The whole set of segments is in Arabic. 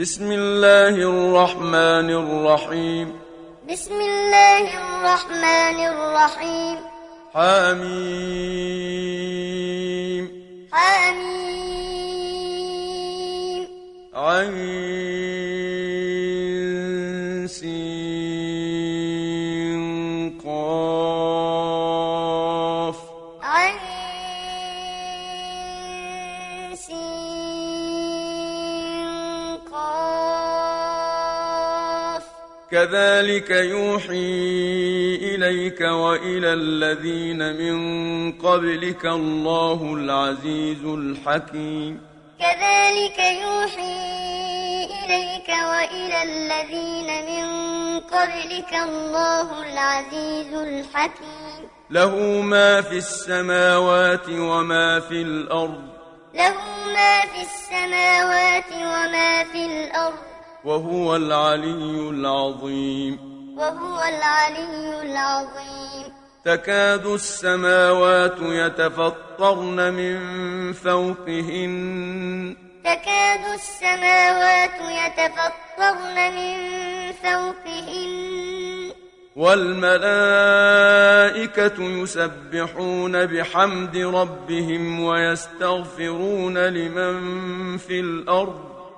بسم الله الرحمن الرحيم. بسم الله الرحمن الرحيم. حميم. حميم. عين. كذلك يوحي إليك وإلى الذين من قبلك الله العزيز الحكيم. كذلك يوحي إليك وإلى الذين من قبلك الله العزيز الحكيم. له ما في السماوات وما في الأرض. له ما في السماوات وما في الأرض. وهو العلي العظيم. وهو العلي العظيم. تكاد السماوات يتفطرن من فوقهن. تكاد السماوات يتفطرن من فوقهن. والملائكة يسبحون بحمد ربهم ويستغفرون لمن في الأرض.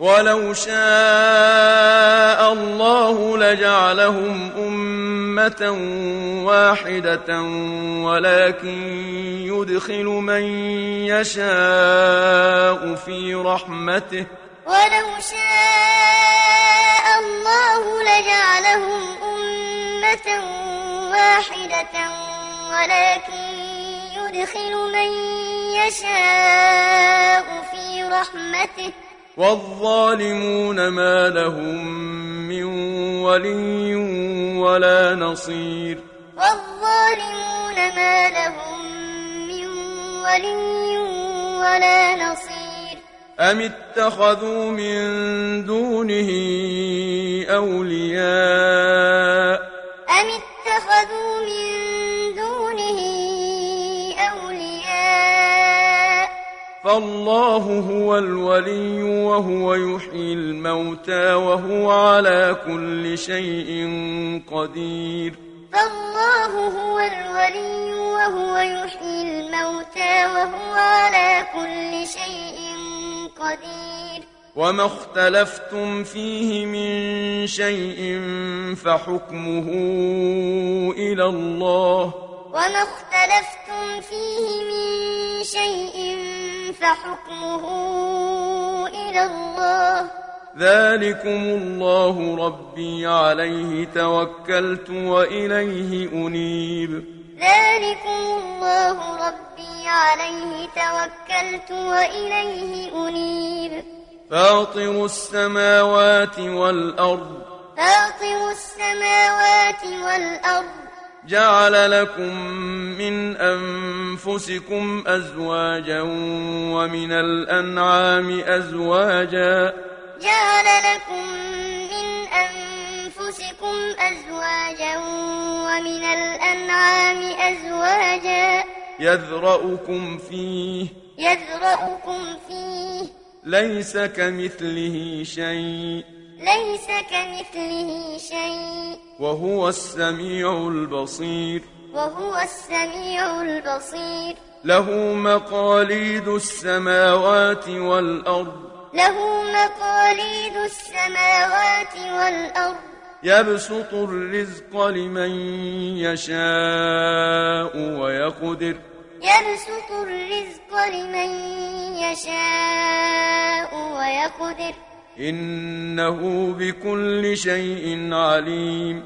ولو شاء الله لجعلهم أمة واحدة ولكن يدخل من يشاء في رحمته. ولو شاء الله لجعلهم أمة واحدة ولكن يدخل من يشاء في رحمته. والظالمون ما لهم من ولي ولا نصير. والظالمون ما لهم من ولي ولا نصير. أم اتخذوا من دونه أولياء؟ فالله هو الولي وهو يحيي الموتى وهو على كل شيء قدير. فالله هو الولي وهو يحيي الموتى وهو على كل شيء قدير. وما اختلفتم فيه من شيء فحكمه إلى الله. وما اختلفتم فيه من شيء فحكمه إلى الله. ذلكم الله ربي عليه توكلت وإليه أنيب. ذلكم الله ربي عليه توكلت وإليه أنيب. فاطر السماوات والأرض. فاطر السماوات والأرض. جعل لكم من أنفسكم أزواجا ومن الأنعام أزواجا. جعل لكم من أنفسكم أزواجا ومن الأنعام أزواجا. يذرأكم فيه. يذرأكم فيه. ليس كمثله شيء. ليس كمثله شيء. وهو السميع البصير. وهو السميع البصير. له مقاليد السماوات والأرض. له مقاليد السماوات والأرض. يبسط الرزق لمن يشاء ويقدر. يبسط الرزق لمن يشاء ويقدر. إنه بكل شيء عليم.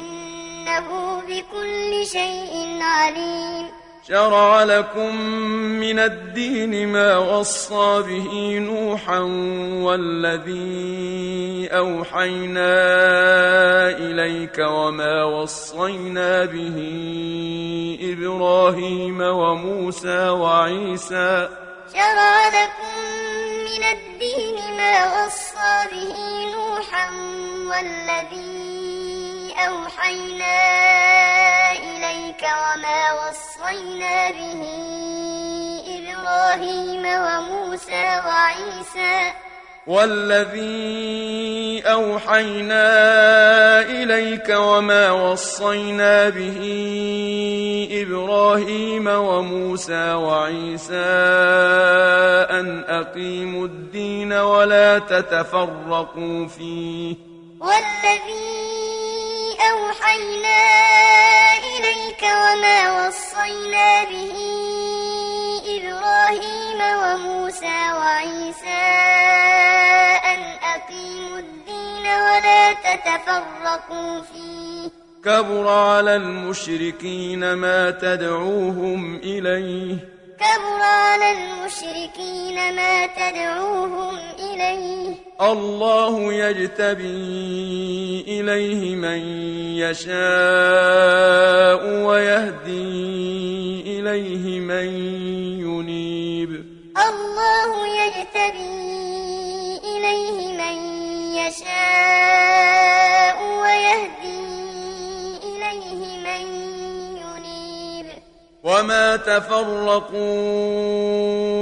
إنه بكل شيء عليم. شرع لكم من الدين ما وصى به نوحا والذي أوحينا إليك وما وصينا به إبراهيم وموسى وعيسى. شرع لكم من الدين ما وصى به نوحا والذي أوحينا إليك وما وصينا به إبراهيم وموسى وعيسى والذي أوحينا إليك وما وصينا به إبراهيم وموسى وعيسى أن أقيموا الدين ولا تتفرقوا فيه. والذي أوحينا إليك وما وصينا به إبراهيم وموسى وعيسى أن أقيموا الدين ولا تتفرقوا فيه. كبر على المشركين ما تدعوهم إليه. كبر على المشركين ما تدعوهم إليه. الله يجتبي إليه من يشاء ويهدي إليه من الله يجتبي إليه من يشاء ويهدي إليه من ينيب. وما تفرقوا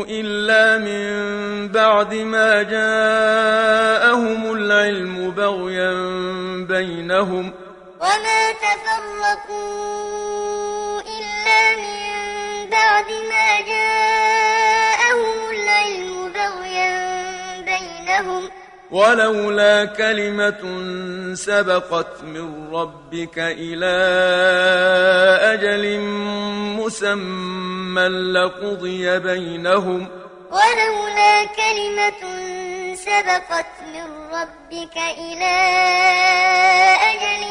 إلا من بعد ما جاءهم العلم بغيا بينهم. وما تفرقوا إلا من بعد ما جاءهم ولولا كلمة سبقت من ربك إلى أجل مسمى لقضي بينهم. ولولا كلمة سبقت من ربك إلى أجل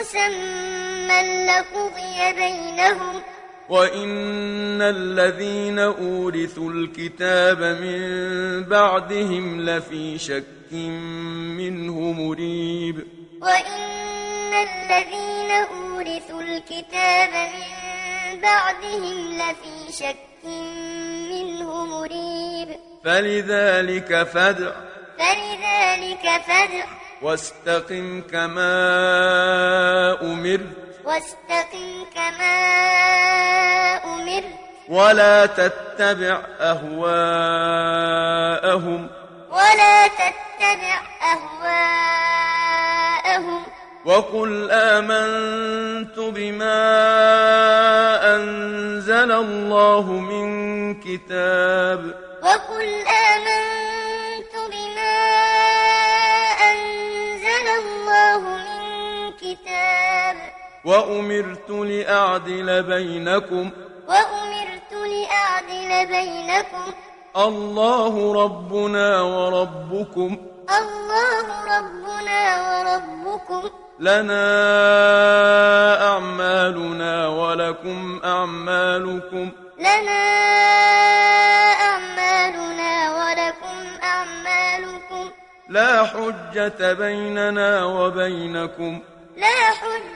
مسمى لقضي بينهم. وإن الذين أورثوا الكتاب من بعدهم لفي شك منه مريب وإن الذين أورثوا الكتاب من بعدهم لفي شك منه مريب فلذلك فادع فلذلك فادع واستقم كما أمرت واستقم كما أمرت. ولا تتبع أهواءهم. ولا تتبع أهواءهم. وقل آمنت بما أنزل الله من كتاب. وقل آمنت وأمرت لأعدل بينكم. وأمرت لأعدل بينكم. الله ربنا وربكم. الله ربنا وربكم. لنا أعمالنا ولكم أعمالكم. لنا أعمالنا ولكم أعمالكم. لا حجة بيننا وبينكم. لا حجة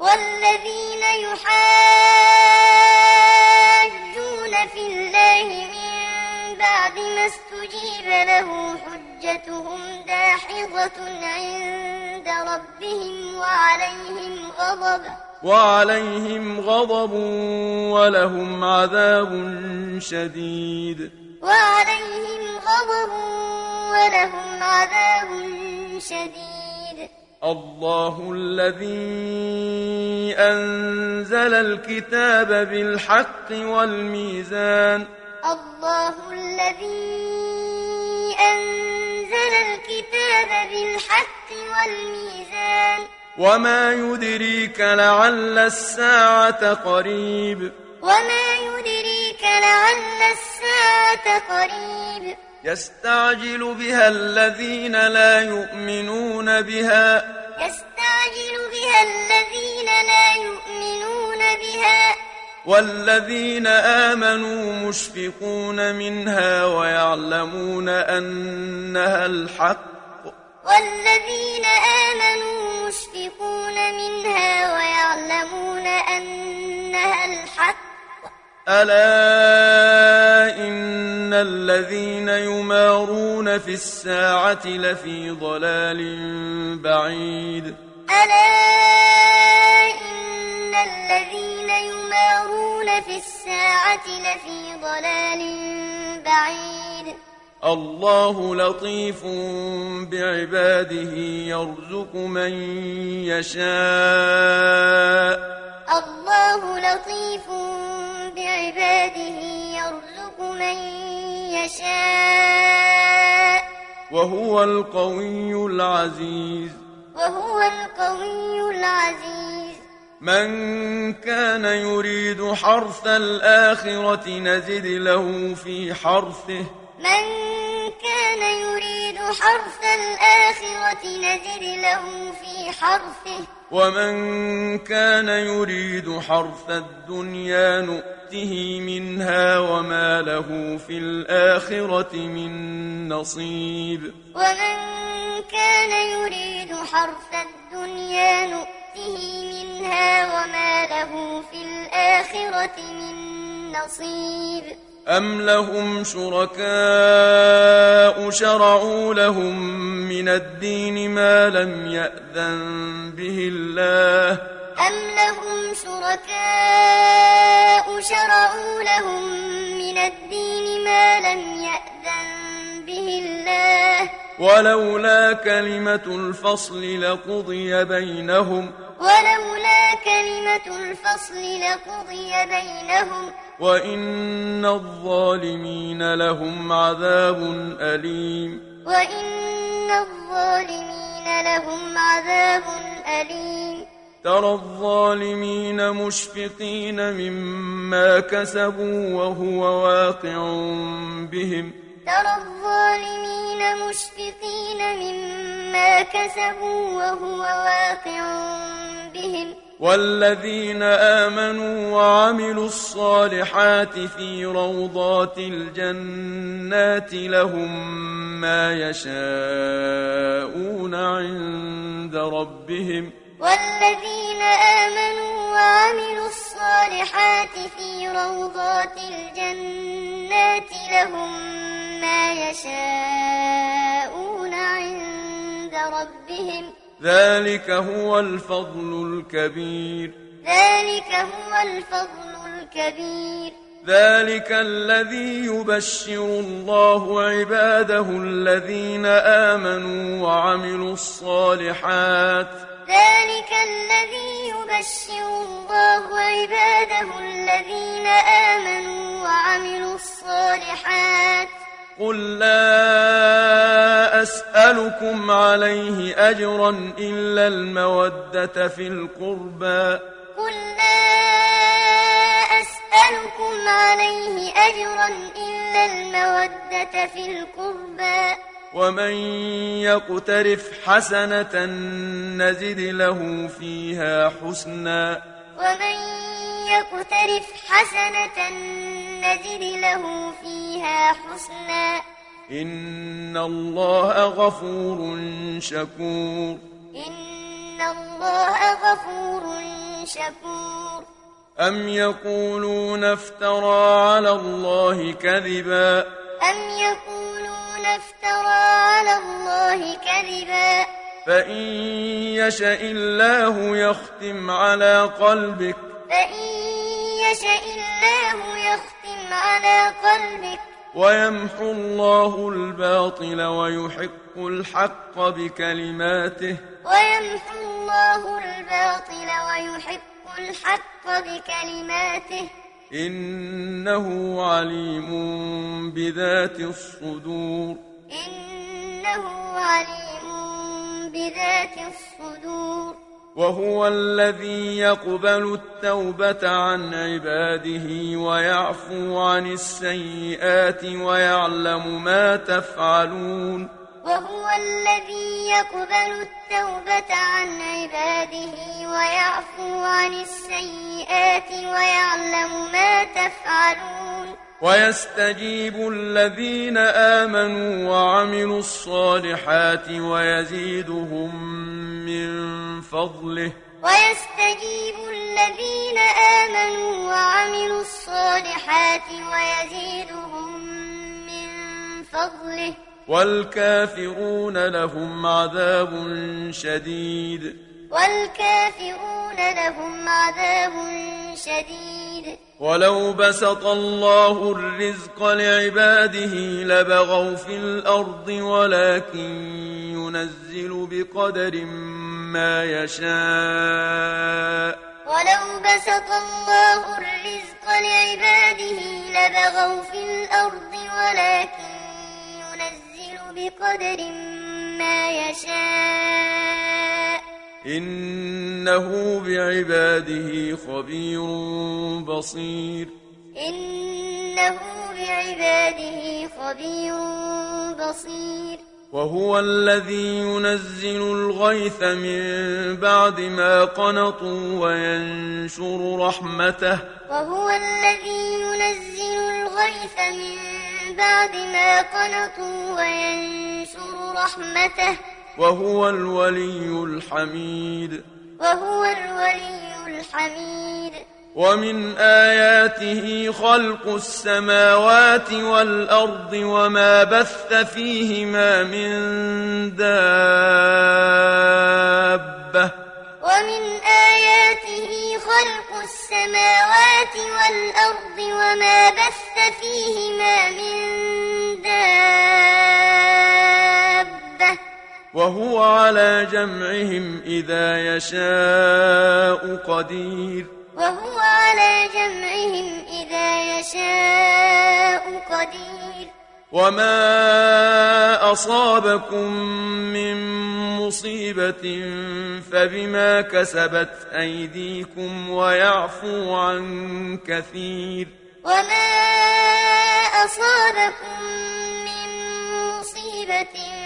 والذين يحاجون في الله من بعد ما استجيب له حجتهم داحضة عند ربهم وعليهم غضب. وعليهم غضب ولهم عذاب شديد. وعليهم غضب ولهم عذاب شديد. الله الذي أنزل الكتاب بالحق والميزان. الله الذي أنزل الكتاب بالحق والميزان. وما يدريك لعل الساعة قريب. وما يدريك لعل الساعة قريب. يستعجل بها الذين لا يؤمنون بها. يستعجل بها الذين لا يؤمنون بها. والذين آمنوا مشفقون منها ويعلمون أنها الحق. والذين آمنوا مشفقون منها ويعلمون أنها الحق. ألا الذين يمارون في الساعة لفي ضلال بعيد. ألا إن الذين يمارون في الساعة لفي ضلال بعيد. الله لطيف بعباده يرزق من يشاء. الله لطيف بعباده يرزق من يشاء وهو القوي العزيز. وهو القوي العزيز. من كان يريد حرث الآخرة نزد له في حرثه. من كان يريد حرث الآخرة نزد له في حرثه. ومن كان يريد حرث الدنيا نؤته منها وما له في الآخرة من نصيب. ومن كان يريد حرث الدنيا نؤته منها وما له في الآخرة من نصيب. أم لهم شركاء شرعوا لهم من الدين ما لم يأذن به الله أم لهم شركاء شرعوا لهم من الدين ما لم يأذن به الله ولولا كلمة الفصل لقضي بينهم ولولا كلمة الفصل لقضي بينهم وإن الظالمين لهم عذاب أليم وإن الظالمين لهم عذاب أليم ترى الظالمين مشفقين مما كسبوا وهو واقع بهم ترى الظالمين مشفقين مما كسبوا وهو واقع بهم والذين آمنوا وعملوا الصالحات في روضات الجنات لهم ما يشاءون عند ربهم والذين آمنوا وعملوا الصالحات في روضات الجنات لهم ما يشاءون عند ربهم ذلك هو الفضل الكبير. ذلك هو الفضل الكبير. ذلك الذي يبشر الله عباده الذين آمنوا وعملوا الصالحات. ذلك الذي يبشر الله عباده الذين آمنوا وعملوا الصالحات. قل لا أسألكم عليه أجرا إلا المودة في القربى. قل لا أسألكم عليه أجرا إلا المودة في القربى. ومن يقترف حسنة نزد له فيها حسنا. ومن يقترف حسنة نزد له فيها حسنا. إن الله غفور شكور. إن الله غفور شكور. أم يقولون افترى على الله كذبا؟ أم يقولون افترى على الله كذبا؟ فإن يشأ الله يختم على قلبك. فإن يشأ الله يختم على قلبك. ويمحو الله الباطل ويحق الحق بكلماته. ويمحو الله الباطل ويحق الحق بكلماته. إنه عليم بذات الصدور. إنه عليم بذات الصدور. وهو الذي يقبل التوبة عن عباده ويعفو عن السيئات ويعلم ما تفعلون. وهو الذي يقبل التوبة عن عباده ويعفو عن السيئات ويعلم ما تفعلون. ويستجيب الذين آمنوا وعملوا الصالحات ويزيدهم من فضله. ويستجيب الذين آمنوا وعملوا الصالحات ويزيدهم من فضله. والكافرون لهم عذاب شديد. والكافرون لهم عذاب شديد. ولو بسط الله الرزق لعباده لبغوا في الأرض ولكن ينزل بقدر ما يشاء. ولو بسط الله الرزق لعباده لبغوا في الأرض ولكن ينزل بقدر ما يشاء. إنه بعباده خبير بصير. إنه بعباده خبير بصير. وهو الذي ينزل الغيث من بعد ما قنطوا وينشر رحمته. وهو الذي ينزل الغيث من بعد ما قنطوا وينشر رحمته. وهو الولي الحميد. وهو الولي الحميد. ومن آياته خلق السماوات والأرض وما بث فيهما من دابة. ومن آياته خلق السماوات والأرض وما بث فيهما من دابة. وهو على جمعهم إذا يشاء قدير. وهو على جمعهم إذا يشاء قدير. وما أصابكم من مصيبة فبما كسبت أيديكم ويعفو عن كثير. وما أصابكم من مصيبة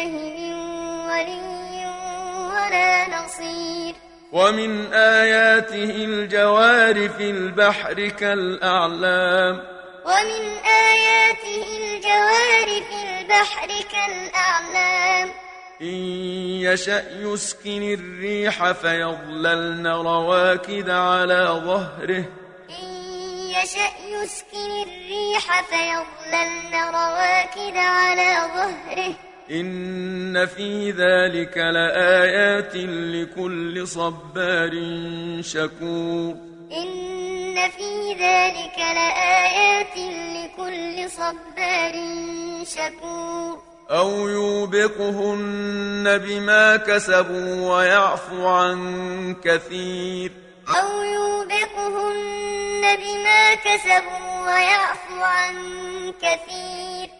الله من ولي ولا نصير. ومن آياته الجوار في البحر كالأعلام. ومن آياته الجوار في البحر كالأعلام. إن يشأ يسكن الريح فيظللن رواكد على ظهره. إن يشأ يسكن الريح فيظللن رواكد على ظهره. إن في ذلك لآيات لكل صبار شكور إن في ذلك لآيات لكل صبار شكور أو يوبقهن بما كسبوا ويعفو عن كثير أو يوبقهن بما كسبوا ويعفو عن كثير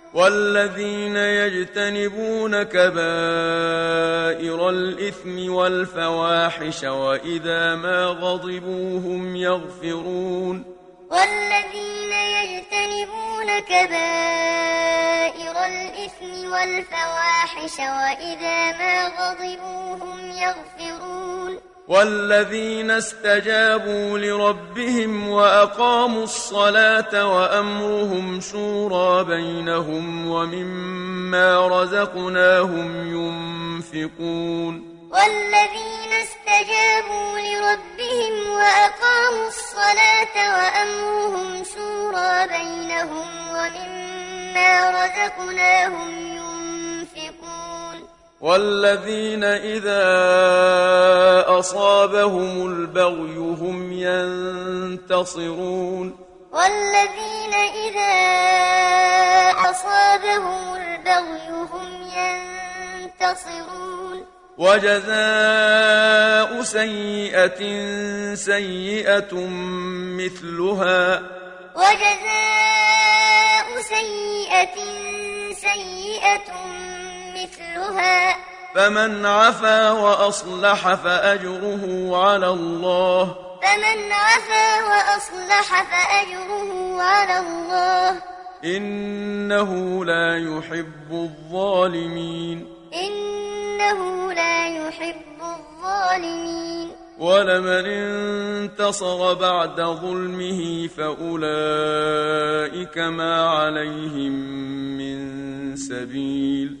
والذين يجتنبون كبائر الإثم والفواحش وإذا ما غضبوا هم يغفرون والذين يجتنبون كبائر الإثم والفواحش وإذا ما غضبوا هم يغفرون والذين استجابوا لربهم وأقاموا الصلاة وأمرهم شورى بينهم ومما رزقناهم ينفقون. والذين استجابوا لربهم وأقاموا الصلاة وأمرهم شورى بينهم ومما رزقناهم ينفقون والذين إذا أصابهم البغي هم ينتصرون. والذين إذا أصابهم البغي هم ينتصرون. وجزاء سيئة سيئة مثلها. وجزاء سيئة سيئة مثلها فمن عفا وأصلح فأجره على الله. فمن عفا وأصلح فأجره على الله. إنه لا يحب الظالمين. إنه لا يحب الظالمين. ولمن انتصر بعد ظلمه فأولئك ما عليهم من سبيل.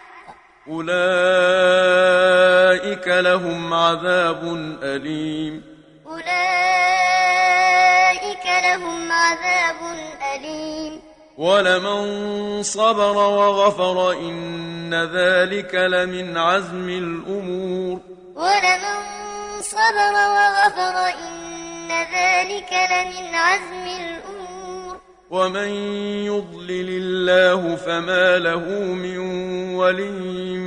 أولئك لهم عذاب أليم. أولئك لهم عذاب أليم. ولمن صبر وغفر إن ذلك لمن عزم الأمور. ولمن صبر وغفر إن ذلك لمن عزم الأمور. ومن يضلل الله فما له من ولي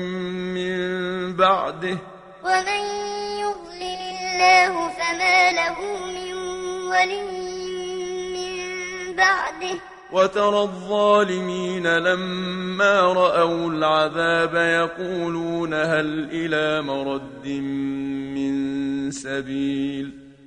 من بعده ومن يضلل الله فما له من ولي من بعده وترى الظالمين لما رأوا العذاب يقولون هل إلى مرد من سبيل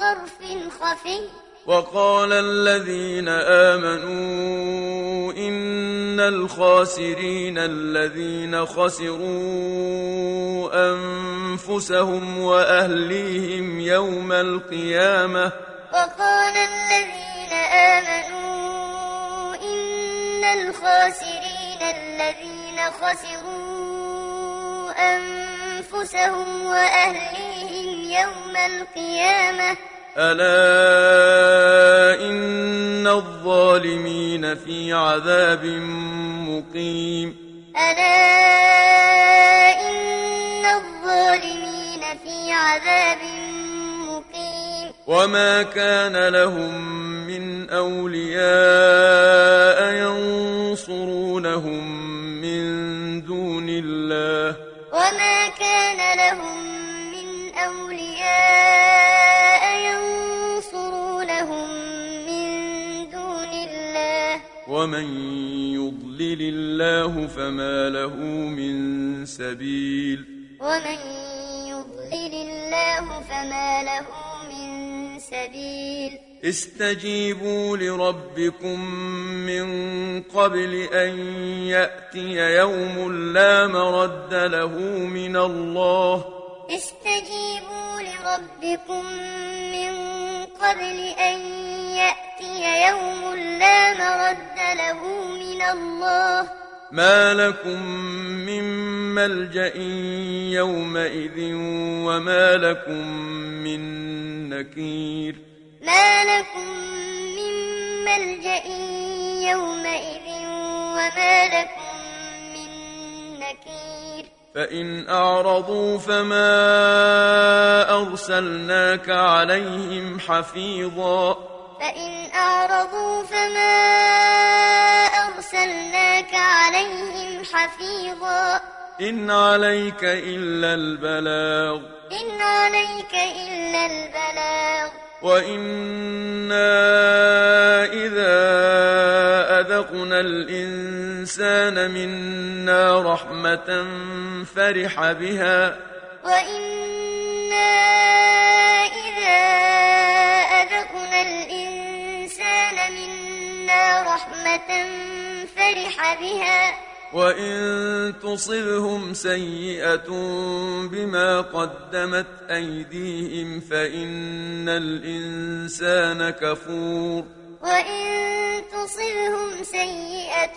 طرف خفي. وقال الذين آمنوا إن الخاسرين الذين خسروا أنفسهم وأهليهم يوم القيامة. وقال الذين آمنوا إن الخاسرين الذين خسروا أنفسهم وأهليهم يوم القيامة. ألا إن الظالمين في عذاب مقيم ألا إن الظالمين في عذاب مقيم وما كان لهم من أولياء ينصرونهم من دون الله وما كان لهم من أولياء ومن يضلل الله فما له من سبيل ومن يضلل الله فما له من سبيل استجيبوا لربكم من قبل أن يأتي يوم لا مرد له من الله استجيبوا لربكم من قبل أن يأتي يوم لا مرد له من الله. ما لكم من ملجأ يومئذ وما لكم من نكير. ما لكم من ملجأ يومئذ وما لكم فإن أعرضوا فما أرسلناك عليهم حفيظا. فإن أعرضوا فما أرسلناك عليهم حفيظا. إن عليك إلا البلاغ. إن عليك إلا البلاغ. وإنا إذا أذقنا الإنسان منا رحمة فرح بها وإنا إذا أذقنا الإنسان منا رحمة فرح بها وإن تصبهم سيئة بما قدمت أيديهم فإن الإنسان كفور وإن تصبهم سيئة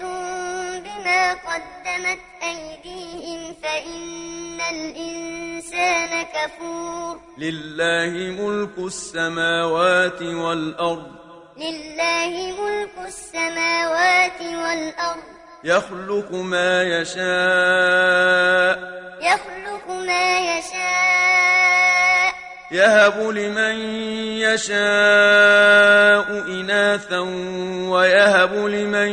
بما قدمت أيديهم فإن الإنسان كفور لله ملك السماوات والأرض لله ملك السماوات والأرض يخلق ما يشاء. يخلق ما يشاء. يهب لمن يشاء إناثا ويهب لمن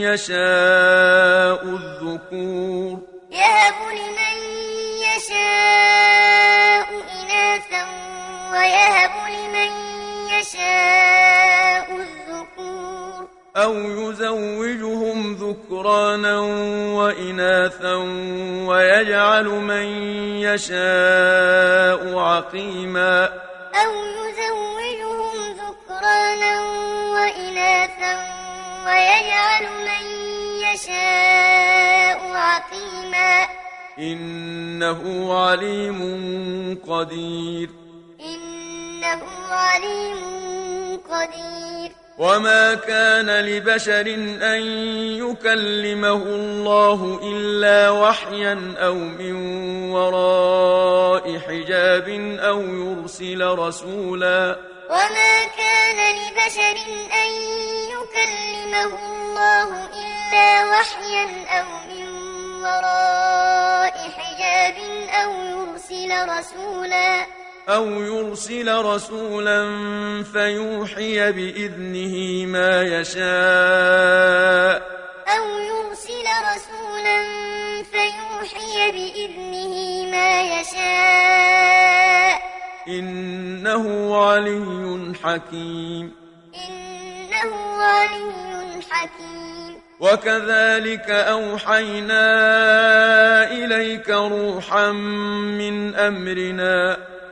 يشاء الذكور. يهب لمن يشاء إناثا ويهب لمن يشاء أو يزوجهم ذكرانا وإناثا ويجعل من يشاء عقيما. أو يزوجهم ذكرانا وإناثا ويجعل من يشاء عقيما. إنه عليم قدير. إنه عليم قدير. وما كان لبشر أن يكلمه الله إلا وحيا أو من وراء حجاب أو يرسل رسولا وما كان لبشر أن يكلمه الله إلا وحيا أو من وراء حجاب أو يرسل رسولا أو يرسل رسولا فيوحي بإذنه ما يشاء. أو يرسل رسولا فيوحي بإذنه ما يشاء. إنه علي حكيم. إنه علي حكيم. وكذلك أوحينا إليك روحا من أمرنا.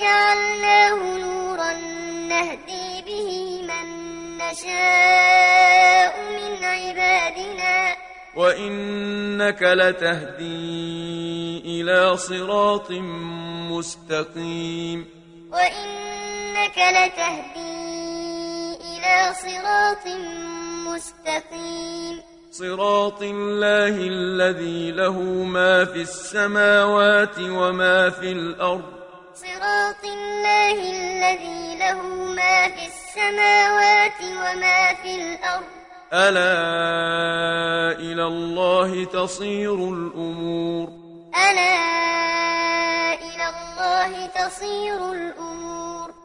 جعلناه نورا نهدي به من نشاء من عبادنا. وإنك لتهدي إلى صراط مستقيم. وإنك لتهدي إلى صراط مستقيم. صراط الله الذي له ما في السماوات وما في الأرض. صراط الله الذي له ما في السماوات وما في الأرض. ألا إلى الله تصير الأمور. ألا إلى الله تصير الأمور.